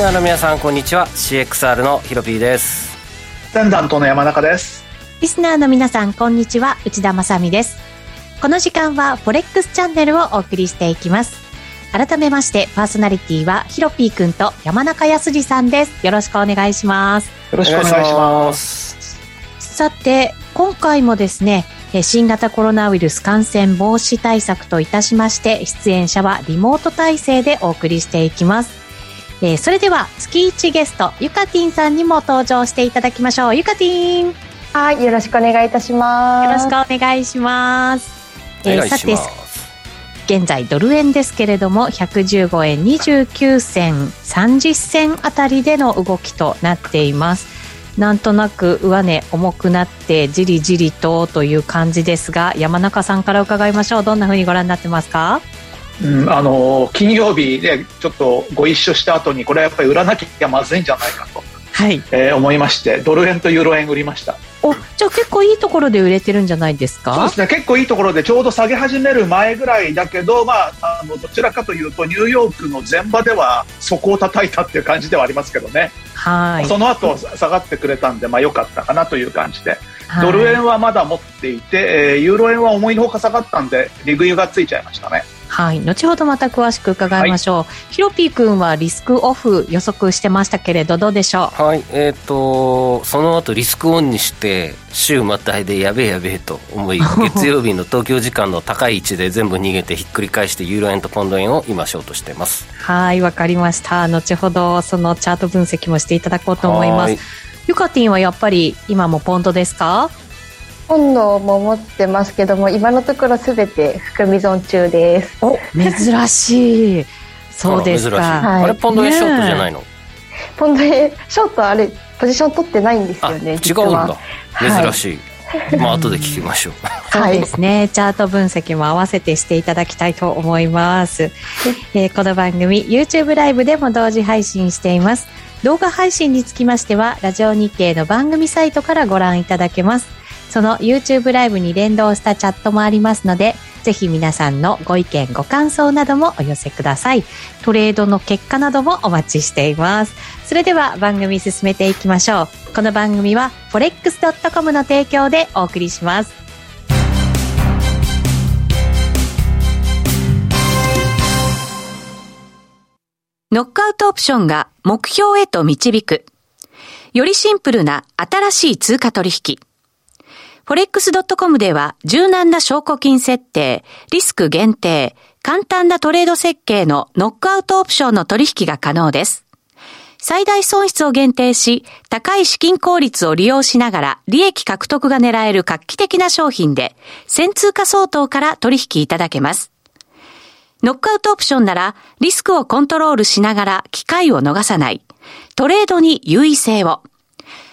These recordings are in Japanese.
スナーの皆さんこんにちは。CXR のヒロピーです。センダントの山中です。リスナーの皆さんこんにちは。内田まさです。この時間はフォレックスチャンネルをお送りしていきます。改めましてパーソナリティはヒロピーくんと山中康二さんです。よろしくお願いします。よろしくお願いします。さて今回もですね新型コロナウイルス感染防止対策といたしまして出演者はリモート体制でお送りしていきますえー、それでは月1ゲストゆかてぃんさんにも登場していただきましょう。ゆかてぃん。はいよろしくお願いいたします。よろしくお願いします。えー、さて現在ドル円ですけれども115円29銭30銭あたりでの動きとなっています。なんとなく上値重くなってじりじりとという感じですが山中さんから伺いましょう。どんなふうにご覧になってますか？うん、あの金曜日でちょっとご一緒した後にこれはやっぱり売らなきゃまずいんじゃないかと、はい。えー、思いましてドル円とユーロ円売りました。おじゃあ結構いいところで売れてるんじゃないですか？そうですね。結構いいところでちょうど下げ始める前ぐらいだけど、まあ、あのどちらかというとニューヨークの前場では底を叩いたっていう感じではありますけどね。はい。その後下がってくれたんで、まあ、良かったかなという感じで、はい、ドル円はまだ持っていて、えー、ユーロ円は思いのほか下がったんで利食いがついちゃいましたね。はい、後ほどまた詳しく伺いましょう。はい、ヒロピー君はリスクオフ予測してましたけれどどうでしょう？はい、えっ、ー、とその後リスクオンにして週またいでやべえやべえと思い 月曜日の東京時間の高い位置で全部逃げてひっくり返してユーロ円とポンド円を今ショートしています。はいわかりました。後ほどそのチャート分析もしていただこうと思います。ゆかてぃんはやっぱり今もポンドですか？本能も持ってますけども今のところすべて含み損中です。お珍しい。そうですか、はい、あれポンド円ショートじゃないの、ポンド円ショートあれポジション取ってないんですよね違うんだ。珍しい、はい、まあ後で聞きましょう。そうですね。チャート分析も合わせてしていただきたいと思います、えー、この番組 YouTube ライブでも同時配信しています。動画配信につきましてはラジオ日経の番組サイトからご覧いただけますその YouTube ライブに連動したチャットもありますので、ぜひ皆さんのご意見、ご感想などもお寄せください。トレードの結果などもお待ちしています。それでは番組進めていきましょう。この番組は forex.com の提供でお送りします。ノックアウトオプションが目標へと導く。よりシンプルな新しい通貨取引。forex.com では柔軟な証拠金設定、リスク限定、簡単なトレード設計のノックアウトオプションの取引が可能です。最大損失を限定し、高い資金効率を利用しながら利益獲得が狙える画期的な商品で、1000通貨相当から取引いただけます。ノックアウトオプションなら、リスクをコントロールしながら機会を逃さない。トレードに優位性を。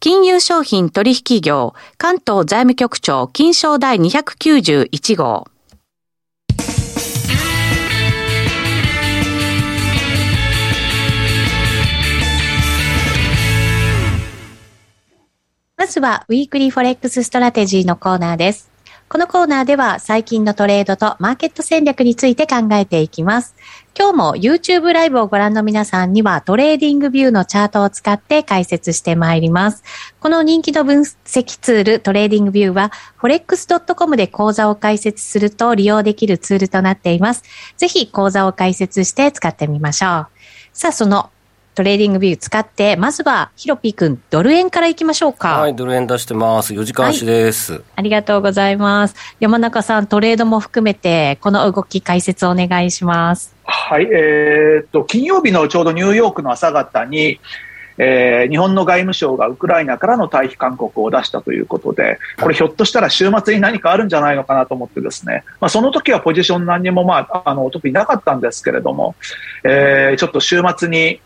金融商品取引業、関東財務局長、金賞第291号。まずは、ウィークリーフォレックスストラテジーのコーナーです。このコーナーでは最近のトレードとマーケット戦略について考えていきます。今日も YouTube ライブをご覧の皆さんにはトレーディングビューのチャートを使って解説してまいります。この人気の分析ツールトレーディングビューは forex.com で口座を開設すると利用できるツールとなっています。ぜひ口座を開設して使ってみましょう。さあ、そのトレーディングビュー使って、まずはヒロピー君、ドル円からいきましょうか。はい、ドル円出してます。4時間足です、はい、ありがとうございます。山中さん、トレードも含めて、この動き解説お願いします。はい、えー、っと、金曜日のちょうどニューヨークの朝方に、えー、日本の外務省がウクライナからの退避勧告を出したということで、これひょっとしたら週末に何かあるんじゃないのかなと思ってですね、まあ、その時はポジション何にも、まあ、あの、特になかったんですけれども、えー、ちょっと週末に、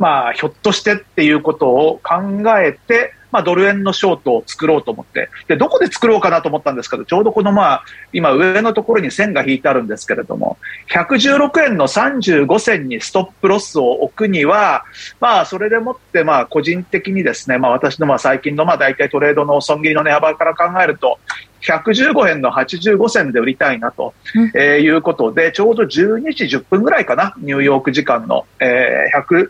まあ、ひょっとしてっていうことを考えて、まあ、ドル円のショートを作ろうと思って、で、どこで作ろうかなと思ったんですけど、ちょうどこのまあ、今上のところに線が引いてあるんですけれども、116円の35銭にストップロスを置くには、まあ、それでもってまあ、個人的にですね、まあ、私のまあ、最近のまあ、大体トレードの損切りの値幅から考えると、115円の85銭で売りたいなと、えいうことで、ちょうど12時10分ぐらいかな、ニューヨーク時間の、えー、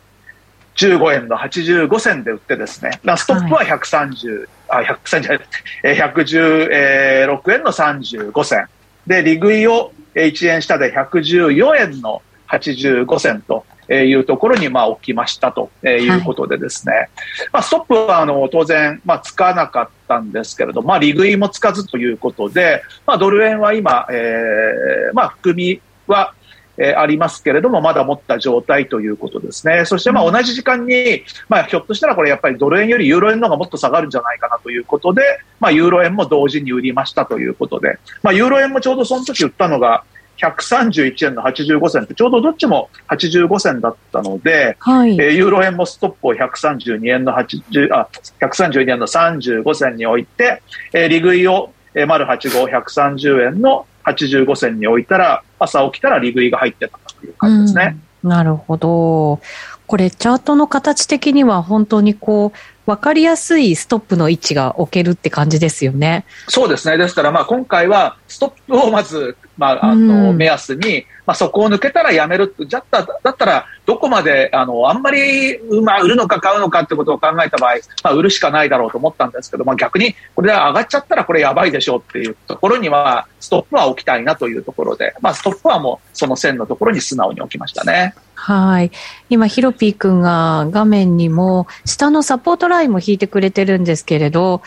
15円の85銭で売ってですね、ストップは130、はい、あ、130じゃない、116円の35銭。で、利食いを1円下で114円の85銭というところにまあ置きましたとい。うことでですね、はい、まあ、ストップはあの当然まあつかなかったんですけれど、まあ、利食いもつかずということで、まあ、ドル円は今、えー、まあ含みはえー、ありますけれども、まだ持った状態ということですね。そしてまあ同じ時間に、まあひょっとしたらこれやっぱりドル円よりユーロ円の方がもっと下がるんじゃないかなということで、まあユーロ円も同時に売りましたということで、まあユーロ円もちょうどその時売ったのが、131円の85銭ってちょうどどっちも85銭だったので、はい、えー、ユーロ円もストップを132円の80あ132円の35銭に置いて、えー、利食いを、えー、丸85130円の85銭に置いたら、朝起きたら利食いが入ってたという感じですね。なるほど。これ、チャートの形的には本当にこう、分かりやすいストップの位置が置けるって感じですよね。そうですね。ですから、まあ、今回はストップをまず、まあ、あの、目安に、まあ、そこを抜けたらやめるじゃっただったら、どこまで、あの、あんまり、まあ、売るのか買うのかってことを考えた場合、まあ、売るしかないだろうと思ったんですけど、まあ、逆に、これで上がっちゃったらこれやばいでしょうっていうところには、ストップは置きたいなというところで、まあ、ストップはもう、その線のところに素直に置きましたね。はい。今、ヒロピー君が画面にも、下のサポートラインも引いてくれてるんですけれど、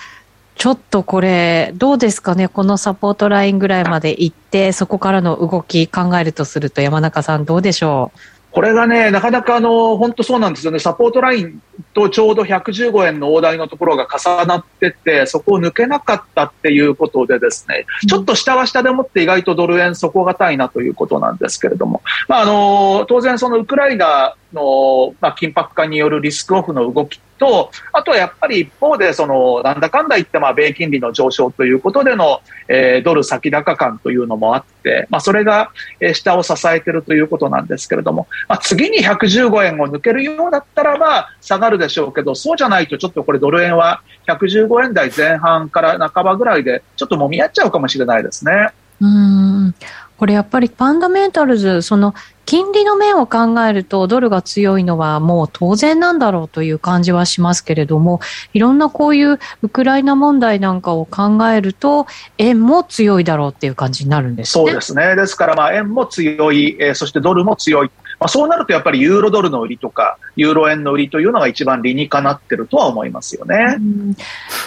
ちょっとこれ、どうですかね、このサポートラインぐらいまで行って、そこからの動き考えるとすると、山中さん、どうでしょう？これがね、なかなかあの、本当そうなんですよね。サポートラインとちょうど115円の大台のところが重なってて、そこを抜けなかったっていうことでですね、ちょっと下は下でもって意外とドル円底堅いなということなんですけれども、まああの、当然そのウクライナの、まあ、緊迫化によるリスクオフの動きと、あとはやっぱり一方で、その、なんだかんだ言って、まあ、米金利の上昇ということでの、えー、ドル先高感というのもあって、まあ、それが、え、下を支えているということなんですけれども、まあ、次に115円を抜けるようだったらば、下がるでしょうけど、そうじゃないと、ちょっとこれドル円は115円台前半から半ばぐらいで、ちょっともみ合っちゃうかもしれないですね。うんこれやっぱりファンダメンタルズ、その金利の面を考えるとドルが強いのはもう当然なんだろうという感じはしますけれども、いろんなこういうウクライナ問題なんかを考えると、円も強いだろうっていう感じになるんですね。そうですね。ですからまあ円も強い、え、そしてドルも強い。まあ、そうなるとやっぱりユーロドルの売りとか、ユーロ円の売りというのが一番理にかなってるとは思いますよね。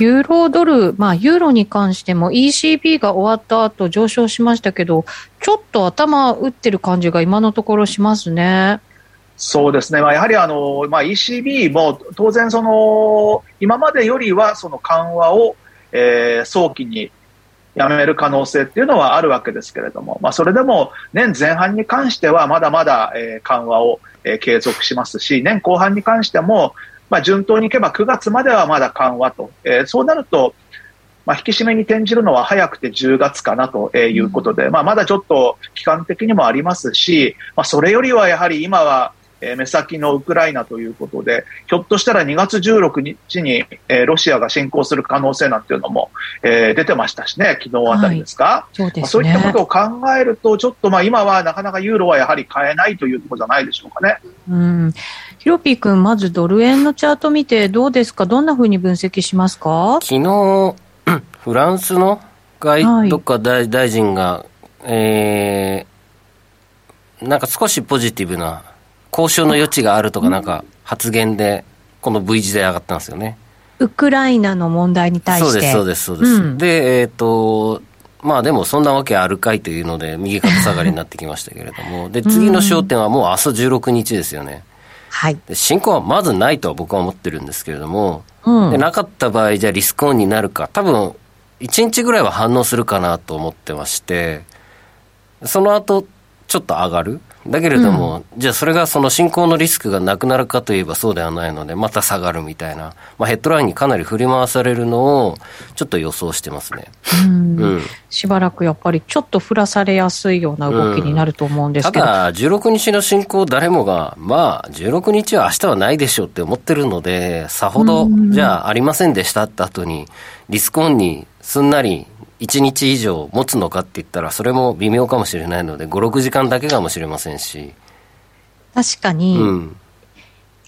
ユーロドル、まあ、ユーロに関しても ECB が終わった後上昇しましたけど、ちょっと頭打ってる感じが今のところしますね。そうですね、まあ、やはりあの、まあ、ECB も当然その、今までよりはその緩和を、えー、早期にやめる可能性っていうのはあるわけですけれども、まあ、それでも年前半に関してはまだまだ、えー、緩和を、えー、継続しますし、年後半に関しても、まあ、順当にいけば9月まではまだ緩和と、えー、そうなると、まあ、引き締めに転じるのは早くて10月かなということで、まあ、まだちょっと期間的にもありますし、まあ、それよりはやはり今は、え目先のウクライナということで、ひょっとしたら2月16日に、えロシアが侵攻する可能性なんていうのも、え出てましたしね、昨日あたりですか。はい、そうですね、そういったことを考えると、ちょっとまあ今はなかなかユーロはやはり買えないというところじゃないでしょうかね。うん。ヒロピー君、まずドル円のチャート見てどうですか？どんなふうに分析しますか？昨日、フランスの外、はい、どっか大大臣が、えー、なんか少しポジティブな交渉の余地があるとかなんか発言で、この V 字で上がったんですよね。ウクライナの問題に対して。そうです、そうです、そうです。うん、で、えっ、ー、と、まあでもそんなわけあるかいというので、右肩下がりになってきましたけれども、で、次の焦点はもう明日16日ですよね。はい。で進行はまずないとは僕は思ってるんですけれども、うん、でなかった場合、じゃあリスクオンになるか、多分1日ぐらいは反応するかなと思ってまして、その後ちょっと上がる？だけれども、うん、じゃあそれがその進行のリスクがなくなるかといえばそうではないので、また下がるみたいな、まあ、ヘッドラインにかなり振り回されるのを、ちょっと予想してますね。うん、うん、しばらくやっぱりちょっと振らされやすいような動きになると思うんですけど、うん、ただ、16日の進行、誰もが、まあ、16日は明日はないでしょうって思ってるので、さほど、じゃあありませんでしたって後に、リスクオンにすんなり1日以上持つのかって言ったら、それも微妙かもしれないので、5、6時間だけかもしれませんし。確かに、うん、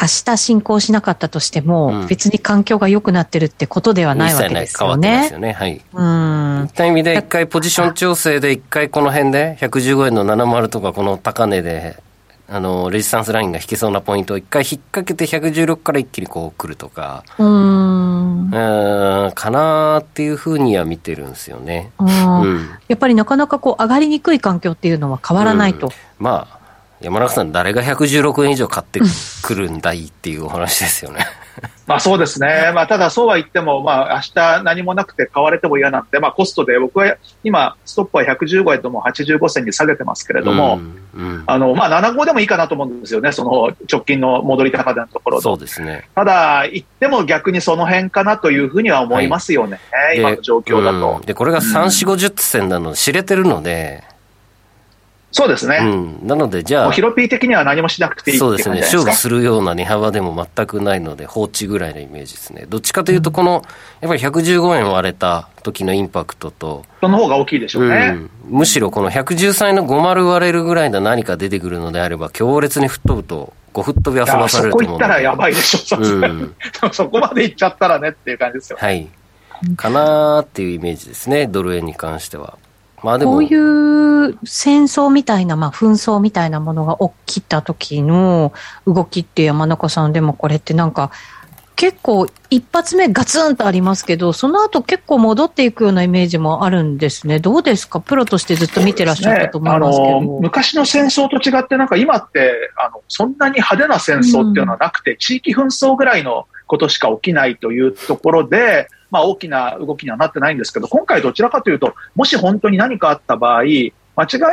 明日進行しなかったとしても、うん、別に環境が良くなってるってことではないわけですよね。変わってますよね。はい。うん。いった意味で、一回ポジション調整で、一回この辺で、115円の70とかこの高値で、あの、レジスタンスラインが引けそうなポイントを一回引っ掛けて116から一気にこう来るとか、うん、かなっていうふうには見てるんですよね。うん、やっぱりなかなかこう上がりにくい環境っていうのは変わらないと。うん、まあ、山中さん、誰が116円以上買ってくるんだいっていうお話ですよね。まあそうですね。まあただそうは言っても、まあ明日何もなくて買われても嫌なんで、まあコストで僕は今、ストップは115円とも85銭に下げてますけれども、うんうん、あの、まあ75でもいいかなと思うんですよね。その直近の戻り高値のところそうですね。ただ、言っても逆にその辺かなというふうには思いますよね。はい、今の状況だと。うん、で、これが3、4、50銭なので知れてるので、そうですね。うん。なので、じゃあ。ヒロピー的には何もしなくていいそうですね。勝負するような値幅でも全くないので、放置ぐらいのイメージですね。どっちかというと、この、やっぱり115円割れた時のインパクトと。その方が大きいでしょうね。うん、むしろこの113円の50割れるぐらいの何か出てくるのであれば、強烈に吹っ飛ぶと、5吹っ飛び遊ばされると思うそこ行ったらやばいでしょ。うん、そこまで行っちゃったらねっていう感じですよ。はい。かなーっていうイメージですね、ドル円に関しては。まあでも。こういう戦争みたいな、まあ紛争みたいなものが起きた時の動きって山中さんでもこれってなんか、結構一発目ガツンとありますけど、その後結構戻っていくようなイメージもあるんですね。どうですか？プロとしてずっと見てらっしゃったと思いますけど。ね、昔の戦争と違ってなんか今って、あの、そんなに派手な戦争っていうのはなくて、うん、地域紛争ぐらいのことしか起きないというところで、まあ、大きな動きにはなってないんですけど、今回どちらかというと、もし本当に何かあった場合、間違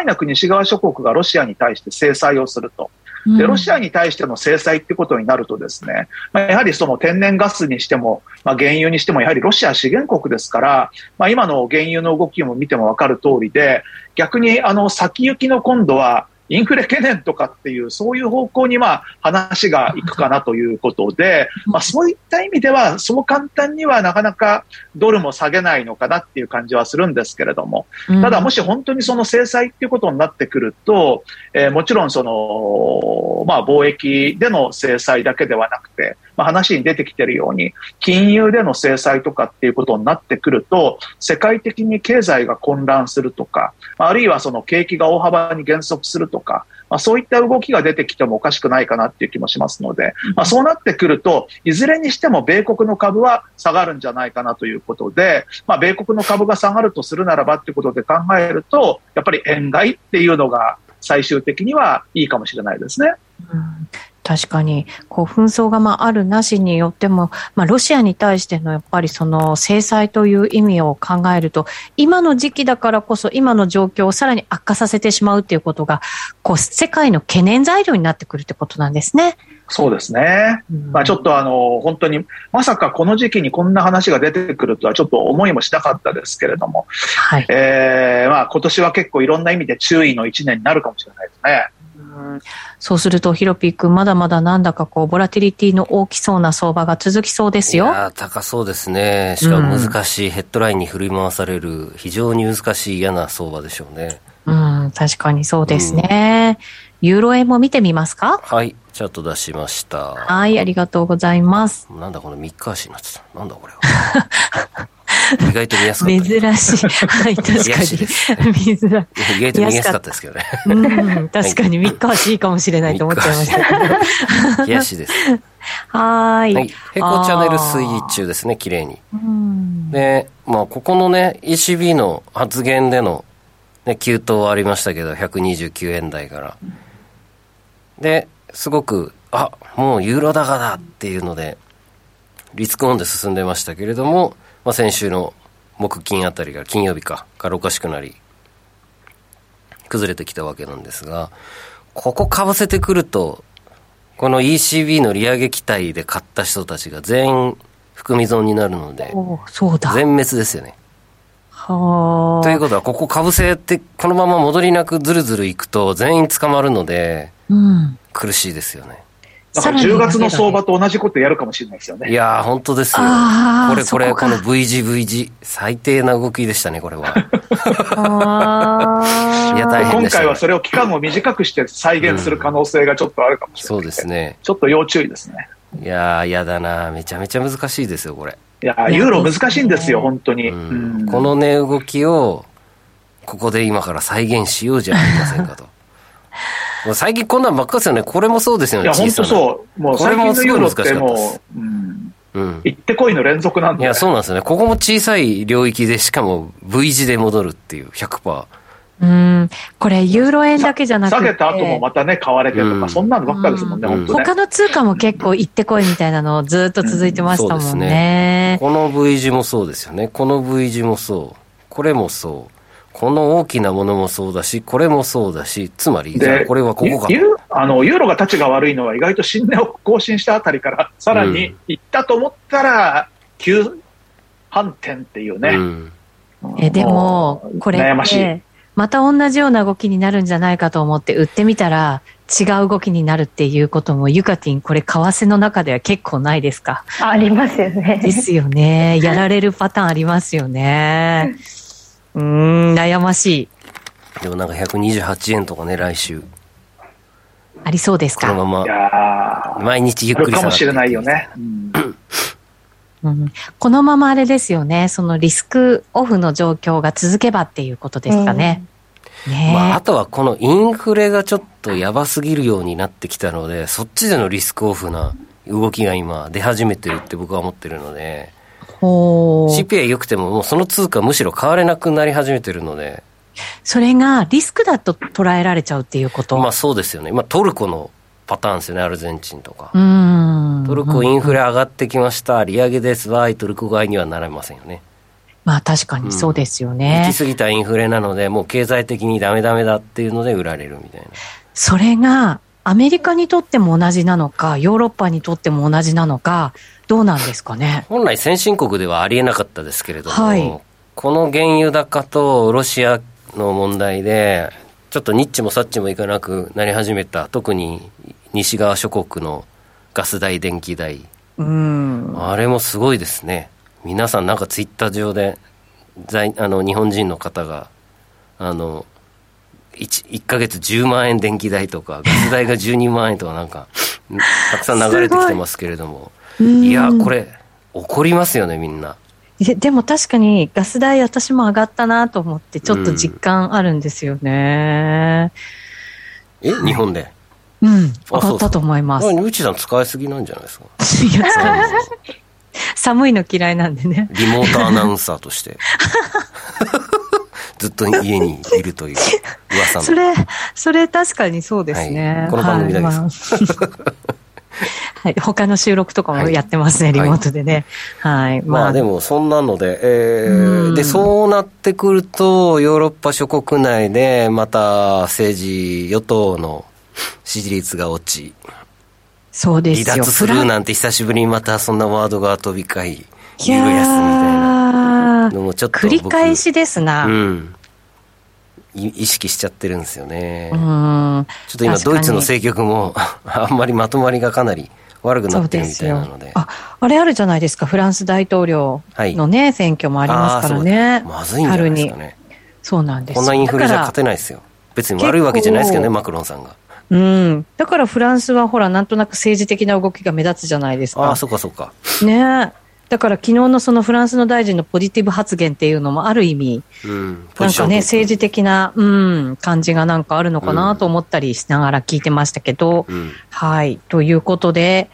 いなく西側諸国がロシアに対して制裁をすると。で、ロシアに対しての制裁ってことになるとですね、まあ、やはりその天然ガスにしても、まあ、原油にしても、やはりロシア資源国ですから、まあ、今の原油の動きも見てもわかる通りで、逆にあの先行きの今度は、インフレ懸念とかっていう、そういう方向にまあ話がいくかなということで、まあそういった意味では、そう簡単にはなかなかドルも下げないのかなっていう感じはするんですけれども、ただもし本当にその制裁っていうことになってくると、えー、もちろんその、まあ貿易での制裁だけではなくて、まあ、話に出てきているように、金融での制裁とかっていうことになってくると、世界的に経済が混乱するとか、あるいはその景気が大幅に減速するとか、まあ、そういった動きが出てきてもおかしくないかなっていう気もしますので、まあ、そうなってくると、いずれにしても米国の株は下がるんじゃないかなということで、まあ、米国の株が下がるとするならばっていうことで考えると、やっぱり円買いっていうのが最終的にはいいかもしれないですね。うん確かに、こう、紛争がまああるなしによっても、まあ、ロシアに対してのやっぱりその制裁という意味を考えると、今の時期だからこそ、今の状況をさらに悪化させてしまうっていうことが、こう、世界の懸念材料になってくるってことなんですね。そうですね。うん、まあ、ちょっとあの、本当に、まさかこの時期にこんな話が出てくるとはちょっと思いもしなかったですけれども、はい。えー、まあ、今年は結構いろんな意味で注意の一年になるかもしれないですね。そうすると、ヒロピー君、まだまだなんだかこう、ボラティリティの大きそうな相場が続きそうですよ。いや高そうですね。しかも難しい、ヘッドラインに振り回される、非常に難しい嫌な相場でしょうね。うん、確かにそうですね。うん、ユーロ円も見てみますか？はい、チャート出しました。はい、ありがとうございます。なんだこの3日足になってた。なんだこれは。意外と見やすかった。珍しい。はい、確かに。見づらい。意外と見やすかったですけどね。うん、確かに3日はしいかもしれないと思っちゃいましたけど。冷やしです。はーい。はい。平行チャンネル推移中ですね、綺麗に。うんで、まあ、ここのね、ECB の発言での、ね、急騰ありましたけど、129円台から。で、すごく、あ、もうユーロ高だっていうので、リスクオンで進んでましたけれども、まあ、先週の木金あたりが、金曜日か、からおかしくなり、崩れてきたわけなんですが、ここかぶせてくると、この ECB の利上げ期待で買った人たちが全員含み損になるので、おそうだ。全滅ですよね。はあ。ということは、ここかぶせて、このまま戻りなくずるずるいくと、全員捕まるので、うん。苦しいですよね。だから10月の相場と同じことやるかもしれないですよね。いやー、本当ですよ。これこれ、そこかこの V 字 V 字、最低な動きでしたね、これは。あいや大変でしたね今回はそれを期間を短くして再現する可能性がちょっとあるかもしれない。そうですね。ちょっと要注意ですね。いやー、やだなめちゃめちゃ難しいですよ、これ。いや、ユーロ難しいんですよ、本当に。ううんん、この値動きを、ここで今から再現しようじゃありませんかと。もう最近こんなんばっかですよね。これもそうですよね、いや、本当う。そう。もうこれも最近のユーロってもですう、うん、うん。行ってこいの連続なんで。いや、そうなんですよね。ここも小さい領域で、しかも V 字で戻るっていう、100%。うん。これ、ユーロ円だけじゃなくて。下げた後もまたね、買われてとうんか、そんなのばっかですもんね、うん本当ね。他の通貨も結構行ってこいみたいなのずっと続いてましたもんうんそうですね。この V 字もそうですよね。この V 字もそう。これもそう。この大きなものもそうだし、これもそうだし、つまり、じゃあで、これはここか。ユあのユーロが立ちが悪いのは意外と新値を更新したあたりから、さらに行ったと思ったら、急反転っていうね。うん。え、でも、これ悩ままた同じような動きになるんじゃないかと思って売ってみたら、違う動きになるっていうことも、ユカティン、これ、為替の中では結構ないですか？あありますよね。ですよね。やられるパターンありますよね。うーん、悩ましい。でもなんか128円とかね、来週。ありそうですか？このまいやま、毎日ゆっくり下かもしれないよね。うんうん、このままあれですよね。そのリスクオフの状況が続けばっていうことですかね。ねえ、まあ、あとはこのインフレがちょっとやばすぎるようになってきたので、そっちでのリスクオフな動きが今出始めてるって僕は思ってるので、CPI 良くてももうその通貨むしろ買われなくなり始めてるので、それがリスクだと捉えられちゃうっていうこと。まあそうですよね。まあトルコのパターンですよね、アルゼンチンとか。うん。トルコインフレ上がってきました、利上げです、わーい、トルコ買いにはなれませんよね。まあ確かにそうですよ行ねき。過ぎたインフレなので、もう経済的にダメダメだっていうので売られるみたいな。それがアメリカにとっても同じなのか、ヨーロッパにとっても同じなのか、どうなんですかね？本来先進国ではありえなかったですけれども、はいこの原油高とロシアの問題で、ちょっとニッチもサッチもいかなくなり始めた、特に西側諸国のガス代、電気代、うん。あれもすごいですね。皆さんなんかツイッター上で、在あの日本人の方が、あの、1, 1ヶ月10万円電気代とか、ガス代が12万円とかなんか、たくさん流れてきてますけれども、いや、これ、怒りますよね、みんな。ででも確かにガス代私も上がったなと思ってちょっと実感あるんですよね。え日本で？うん。あ上がったと思います。あうちさん使いすぎなんじゃないですか？いや 寒いの嫌いなんでね。リモートアナウンサーとして。ずっと家にいるという 噂の。それ、それ確かにそうですね。はいこの番組だけです。はいまあ はい、他の収録とかもやってますね、はいリモートでね。はい。まあでもそんなので、えうんー、で、そうなってくると、ヨーロッパ諸国内でまた政治、与党の支持率が落ち、そうですよ。離脱するなんて久しぶりにまたそんなワードが飛び交い、いユーロ安みたいなやーのもちょっと繰僕り返しですな。うん。い意識しちゃってるんですよね。うん。ちょっと今ドイツの政局も あんまりまとまりがかなり悪くなってるみたいなので。あ、あれあるじゃないですか。フランス大統領のね、選挙もありますからね。まずいんじゃないですかね。そうなんですこんなインフレじゃ勝てないですよ。別に悪いわけじゃないですけどね、マクロンさんが。うん。だからフランスはほら、なんとなく政治的な動きが目立つじゃないですか。ああ、そうかそうか。ねだだから昨日のそのフランスの大臣のポジティブ発言っていうのもある意味、うん、なんかね、政治的、的な、うん、感じがなんかあるのかなと思ったりしながら聞いてましたけど、うん、はい。ということで、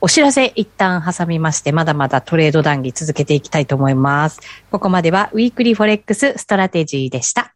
お知らせ一旦挟みまして、まだまだトレード談義続けていきたいと思います。ここまではウィークリーフォレックスストラテジーでした。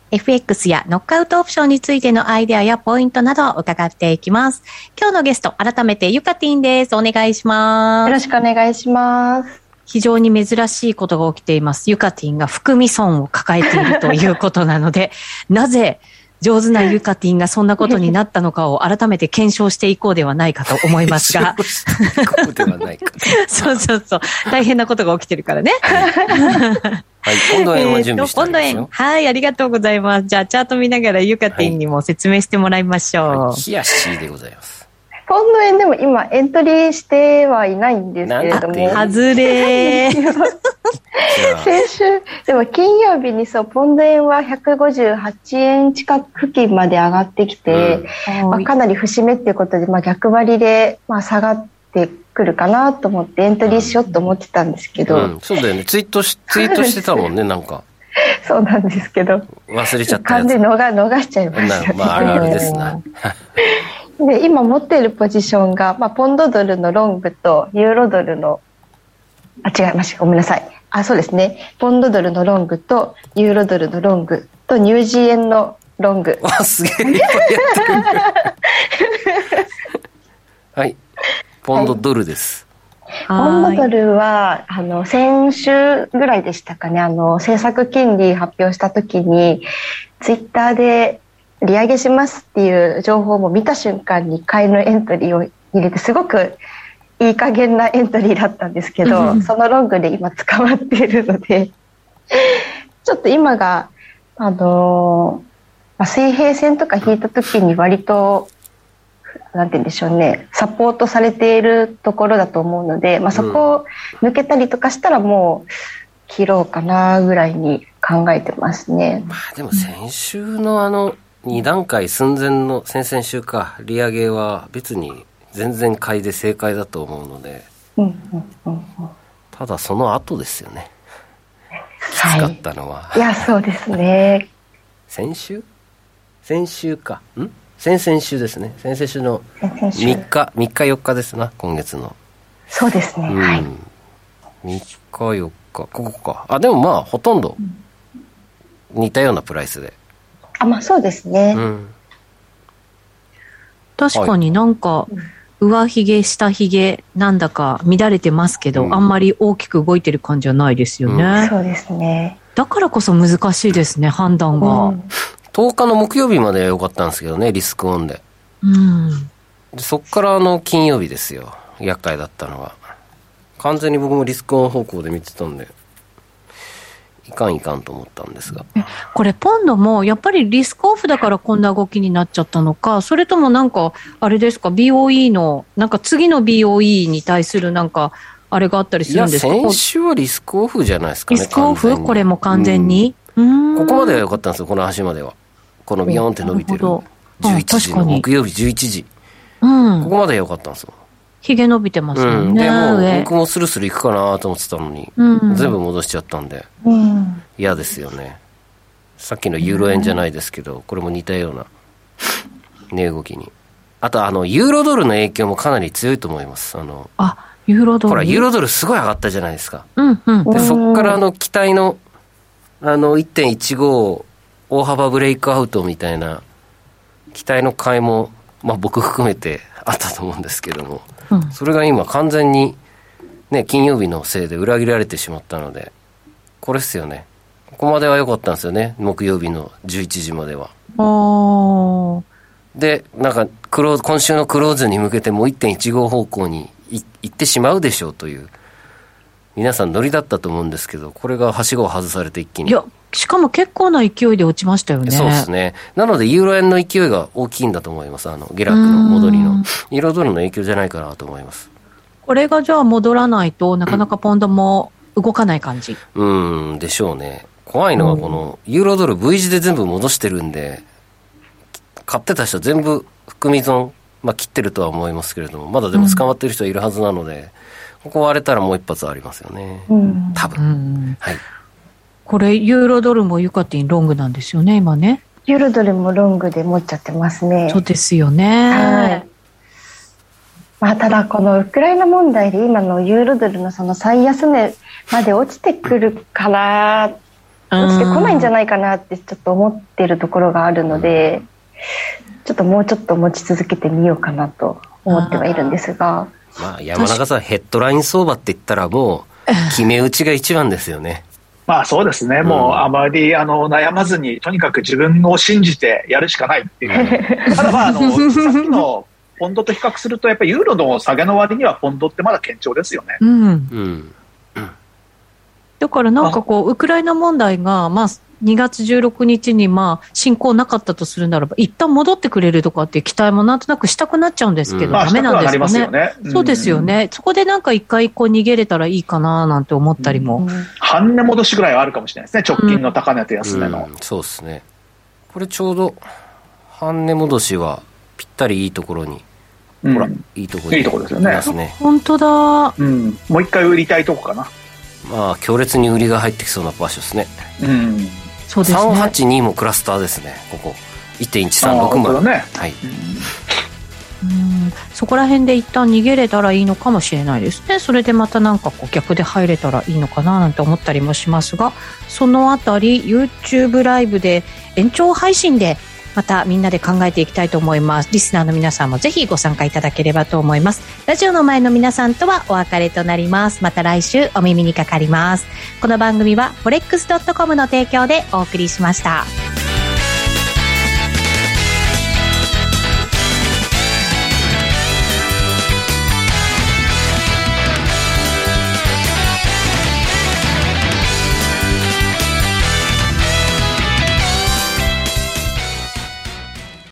FX やノックアウトオプションについてのアイデアやポイントなどを伺っていきます。今日のゲスト、改めてゆかティンです。お願いします。よろしくお願いします。非常に珍しいことが起きています。ユカティンが含み損を抱えているということなので、なぜ上手なユカティンがそんなことになったのかを改めて検証していこうではないかと思いますが。そうそうそう、大変なことが起きてるからね。はい、ポンド円を準備してますよ。はい、ありがとうございます。じゃあ、チャート見ながらユカティンにも説明してもらいましょう。はいヒヤシーでございます。ポンド円でも今エントリーしてはいないんですけれども。外れ 先週、でも金曜日にそう、ポンド円は158円近く付近まで上がってきて、まあ、かなり節目っていうことで、まあ、逆張りで、まあ、下がってくるかなと思ってエントリーしようと思ってたんですけど、うん、そうだよね。ツイートし、ツイートしてたもんね、なんか。そうなんですけど、忘れちゃったやつ。完全に逃逃しちゃいましたね。なまあ、あるあるですな。で今持っているポジションが、まあ、ポンドドルのロングとユーロドルのあ違いましたごめんなさい。あそうですね。ポンドドルのロングとユーロドルのロングとニュージー円のロング。わ、すげえ。はい。ポンドドルです。ポンドドルはあの先週ぐらいでしたかね。あの政策金利発表した時にツイッターで利上げしますっていう情報も見た瞬間に買いのエントリーを入れてすごくいい加減なエントリーだったんですけど、うんそのロングで今捕まっているので ちょっと今があのまあ水平線とか引いた時に割となんて言うんでしょうねサポートされているところだと思うので、まあ、そこを抜けたりとかしたらもう切ろうかなぐらいに考えてますね。まあでも先週のあの、2段階寸前の先々週か、利上げは別に全然買いで正解だと思うので、うんうんうんうんただその後ですよね。きつかったのは。いやそうですね。先週？先週か。ん？先々週ですね。先々週の先週3日、3日4日ですな、今月の。そうですね。うん。はい。3日4日、ここか。あ、でもまあ、ほとんど似たようなプライスで。あまあそうですね。うん。確かになんか、上髭、下髭、なんだか乱れてますけど、うんあんまり大きく動いてる感じはないですよね。そうですね。だからこそ難しいですね、判断が。うん10日の木曜日までは良かったんですけどね、リスクオンで。うん。でそっからあの金曜日ですよ。厄介だったのは。完全に僕もリスクオン方向で見てたんで、いかんいかんと思ったんですが。これ、ポンドも、やっぱりリスクオフだからこんな動きになっちゃったのか、それともなんか、あれですか、BOE の、なんか次の BOE に対するなんか、あれがあったりするんですか？先週はリスクオフじゃないですかね。リスクオフ？これも完全に、うーんここまでは良かったんですよ、この足までは。このビヨーンって伸びてる。なるほどあ11時木曜日11時。うんこ。こまでは良かったんですよ。ひげ伸びてますうん。もんね、でも、上。僕もスルスル行くかなと思ってたのに、うん全部戻しちゃったんで、うん。嫌ですよね。さっきのユーロ円じゃないですけど、これも似たような値動きに。あと、あの、ユーロドルの影響もかなり強いと思います。あの、あ、ユーロドル？ほら、ユーロドルすごい上がったじゃないですか。うんうん。で、そっからあの、期待の、あの、1.15大幅ブレイクアウトみたいな、期待の買いも、まあ僕含めてあったと思うんですけども、うんそれが今完全に、ね、金曜日のせいで裏切られてしまったので、これっすよね。ここまでは良かったんですよね。木曜日の11時までは。で、なんか、クローズ、今週のクローズに向けてもう1.15方向にい行ってしまうでしょうという、皆さんノリだったと思うんですけど、これがはしごを外されて一気に。いや、しかも結構な勢いで落ちましたよね。そうですね。なので、ユーロ円の勢いが大きいんだと思います。あの、下落の戻りのうん。ユーロドルの影響じゃないかなと思います。これがじゃあ戻らないとなかなかポンドも動かない感じ。うーん、でしょうね。怖いのはこの、ユーロドル V 字で全部戻してるんで、買ってた人全部含み損、まあ切ってるとは思いますけれども、まだでも捕まってる人いるはずなので、ここ割れたらもう一発ありますよね。うん。多う分。ん。はい。これ、ユーロドルもユカティンロングなんですよね、今ね。ユーロドルもロングで持っちゃってますね。そうですよね。はい。まあ、ただこのウクライナ問題で今のユーロドルのその最安値まで落ちてくるから落ちてこないんじゃないかなってちょっと思ってるところがあるのでちょっともうちょっと持ち続けてみようかなと思ってはいるんですがまあ、山中さん、ヘッドライン相場って言ったらもう、決め打ちが一番ですよね。まあそうですね、もううんあまりあの悩まずに、とにかく自分を信じてやるしかないっていう、ただまああの、さっきのポンドと比較すると、やっぱりユーロの下げの割には、ポンドってまだ堅調ですよね。うん。うん。だからなんかこう、ウクライナ問題が、まあ、2月16日にまあ、進行なかったとするならば、一旦戻ってくれるとかっていう期待もなんとなくしたくなっちゃうんですけど、うんなんですかね。ね。そうですよね。そこでなんか一回こう逃げれたらいいかななんて思ったりも。半値戻しぐらいはあるかもしれないですね、直近の高値と安値の。うん、そうですね。これちょうど、半値戻しはぴったりいいところに、うんほら、いいところにいいところですよね。本当だ。うん、もう一回売りたいとこかな。まあ、強烈に売りが入ってきそうな場所ですね。うん、そうですね。382もクラスターですね、ここ。あ1.136まで。ね。はい。うんそこら辺で一旦逃げれたらいいのかもしれないですね。それでまたなんかこう逆で入れたらいいのかななんて思ったりもしますが、そのあたり YouTube ライブで延長配信でまたみんなで考えていきたいと思います。リスナーの皆さんもぜひご参加いただければと思います。ラジオの前の皆さんとはお別れとなります。また来週お耳にかかります。この番組は forex.com の提供でお送りしました。